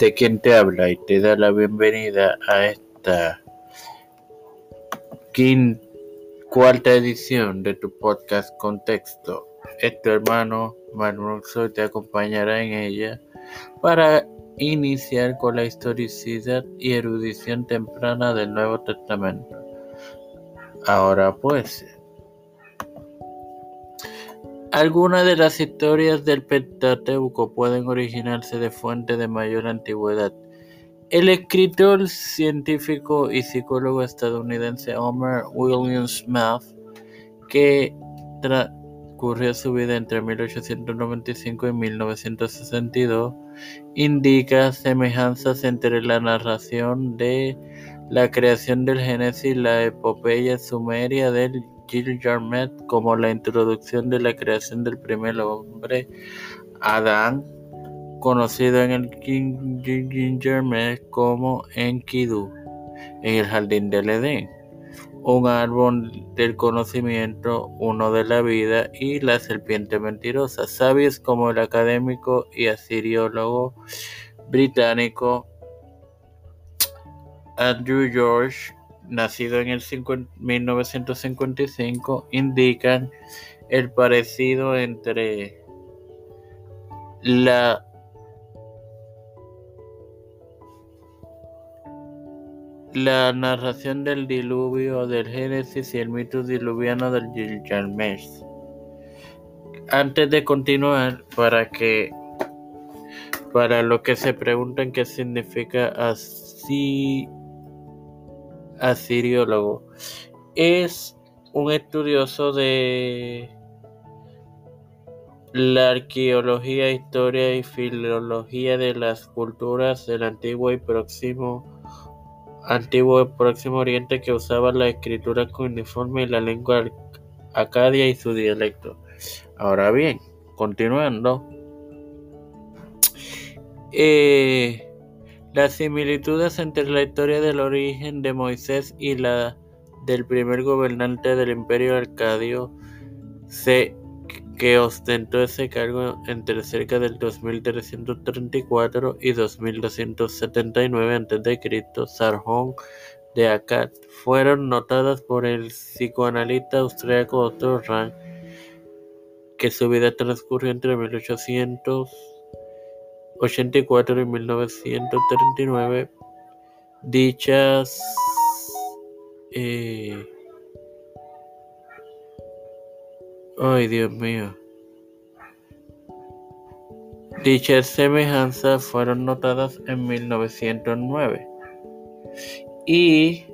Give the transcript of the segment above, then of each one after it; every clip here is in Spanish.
Este quien te habla y te da la bienvenida a esta quinta, cuarta edición de tu podcast Contexto. Este hermano Manuel Soy te acompañará en ella para iniciar con la historicidad y erudición temprana del Nuevo Testamento. Ahora pues, algunas de las historias del Pentateuco pueden originarse de fuentes de mayor antigüedad. El escritor, científico y psicólogo estadounidense Homer William Smith, que transcurrió su vida entre 1895 y 1962, indica semejanzas entre la narración de la creación del Génesis y la epopeya sumeria del Gilgamesh como la introducción de la creación del primer hombre, Adán, conocido en el Gilgamesh como Enkidu, en el jardín del Edén, un árbol del conocimiento, uno de la vida y la serpiente mentirosa. Sabios como el académico y asiriólogo británico Andrew George nacido en el 1955, indican el parecido entre la la narración del diluvio del Génesis y el mito diluviano del Gilgamesh. Antes de continuar, para que para lo que se preguntan qué significa así asiriólogo. Es un estudioso de la arqueología, historia y filología de las culturas del antiguo y próximo antiguo y próximo oriente que usaba la escritura cuneiforme y la lengua acadia y su dialecto. Ahora bien, continuando. Eh, las similitudes entre la historia del origen de Moisés y la del primer gobernante del imperio arcadio que ostentó ese cargo entre cerca del 2334 y 2279 a.C., Sarjón de Akkad, fueron notadas por el psicoanalista austriaco Otto Rahn, que su vida transcurrió entre 1800 84 y 1939, dichas eh, ay Dios mío. Dichas semejanzas fueron notadas en 1909 y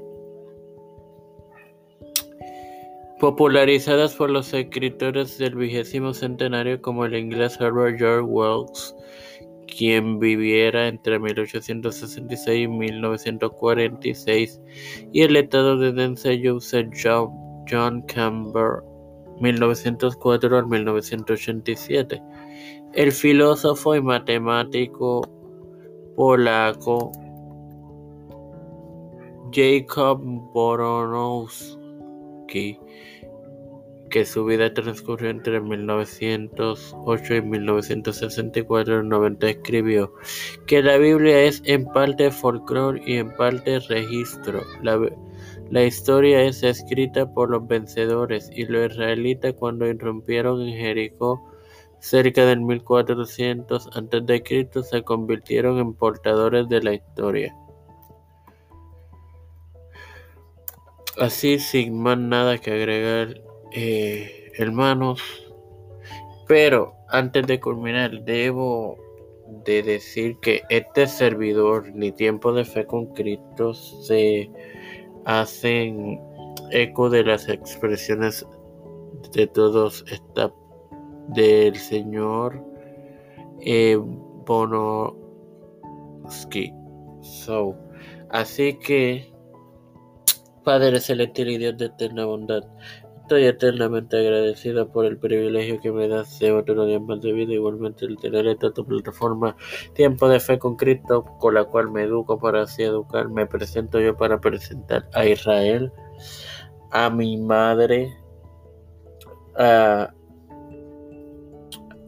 popularizadas por los escritores del vigésimo centenario como el inglés Herbert George Wells quien viviera entre 1866 y 1946, y el estadounidense Joseph John, John Campbell, 1904 al 1987. El filósofo y matemático polaco Jacob Boronowski que su vida transcurrió entre 1908 y 1964, en 90 escribió que la Biblia es en parte folclore y en parte registro. La, la historia es escrita por los vencedores y los israelitas cuando irrumpieron en Jericó cerca del 1400 a.C. se convirtieron en portadores de la historia. Así, sin más nada que agregar, eh, hermanos. Pero antes de culminar, debo de decir que este servidor, ni tiempo de fe con Cristo, se hacen eco de las expresiones de todos esta del señor eh, Bonoski. So, así que Padre celestial y Dios de eterna bondad, Estoy eternamente agradecido por el privilegio que me das de otro día más de vida, igualmente el tener esta tu plataforma Tiempo de Fe con Cristo, con la cual me educo para así educar. Me presento yo para presentar a Israel, a mi madre, a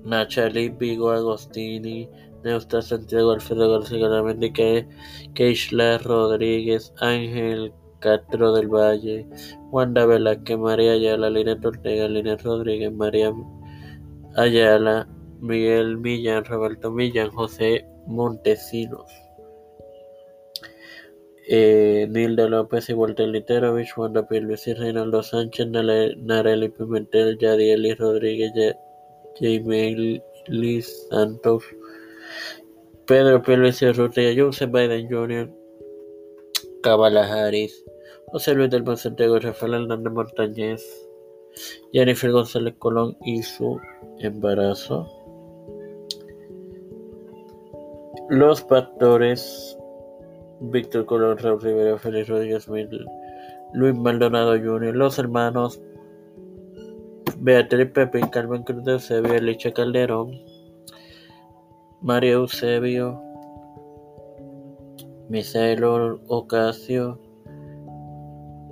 Nachali Vigo Agostini, Neusta Santiago, Alfredo García Garamendi, Keishla Rodríguez, Ángel Castro del Valle, Wanda Velázquez, María Ayala, Linet Ortega, Linet Rodríguez, María Ayala, Miguel Millán, Roberto Millán, José Montesinos. Eh, Nilda López y Walter Literovich, Wanda Luis y Reinaldo Sánchez, Nareli Pimentel, Yadielis Rodríguez, Jamie Liz Santos, Pedro Luis Urrutia, Joseph Biden Jr., Kamala Harris, José Luis del Santiago, Rafael Hernández Montañez, Jennifer González Colón y su embarazo. Los pastores Víctor Colón, Raúl Rivera, Félix Rodríguez, Luis Maldonado Jr., los hermanos Beatriz Pepe, Carmen Cruz de Eusebio, Elicha Calderón, María Eusebio, Misael Ocasio,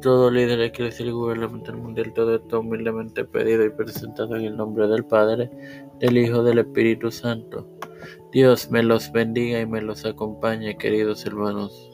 todo líder eclesial y gubernamental mundial, todo esto humildemente pedido y presentado en el nombre del Padre, del Hijo, del Espíritu Santo. Dios me los bendiga y me los acompañe, queridos hermanos.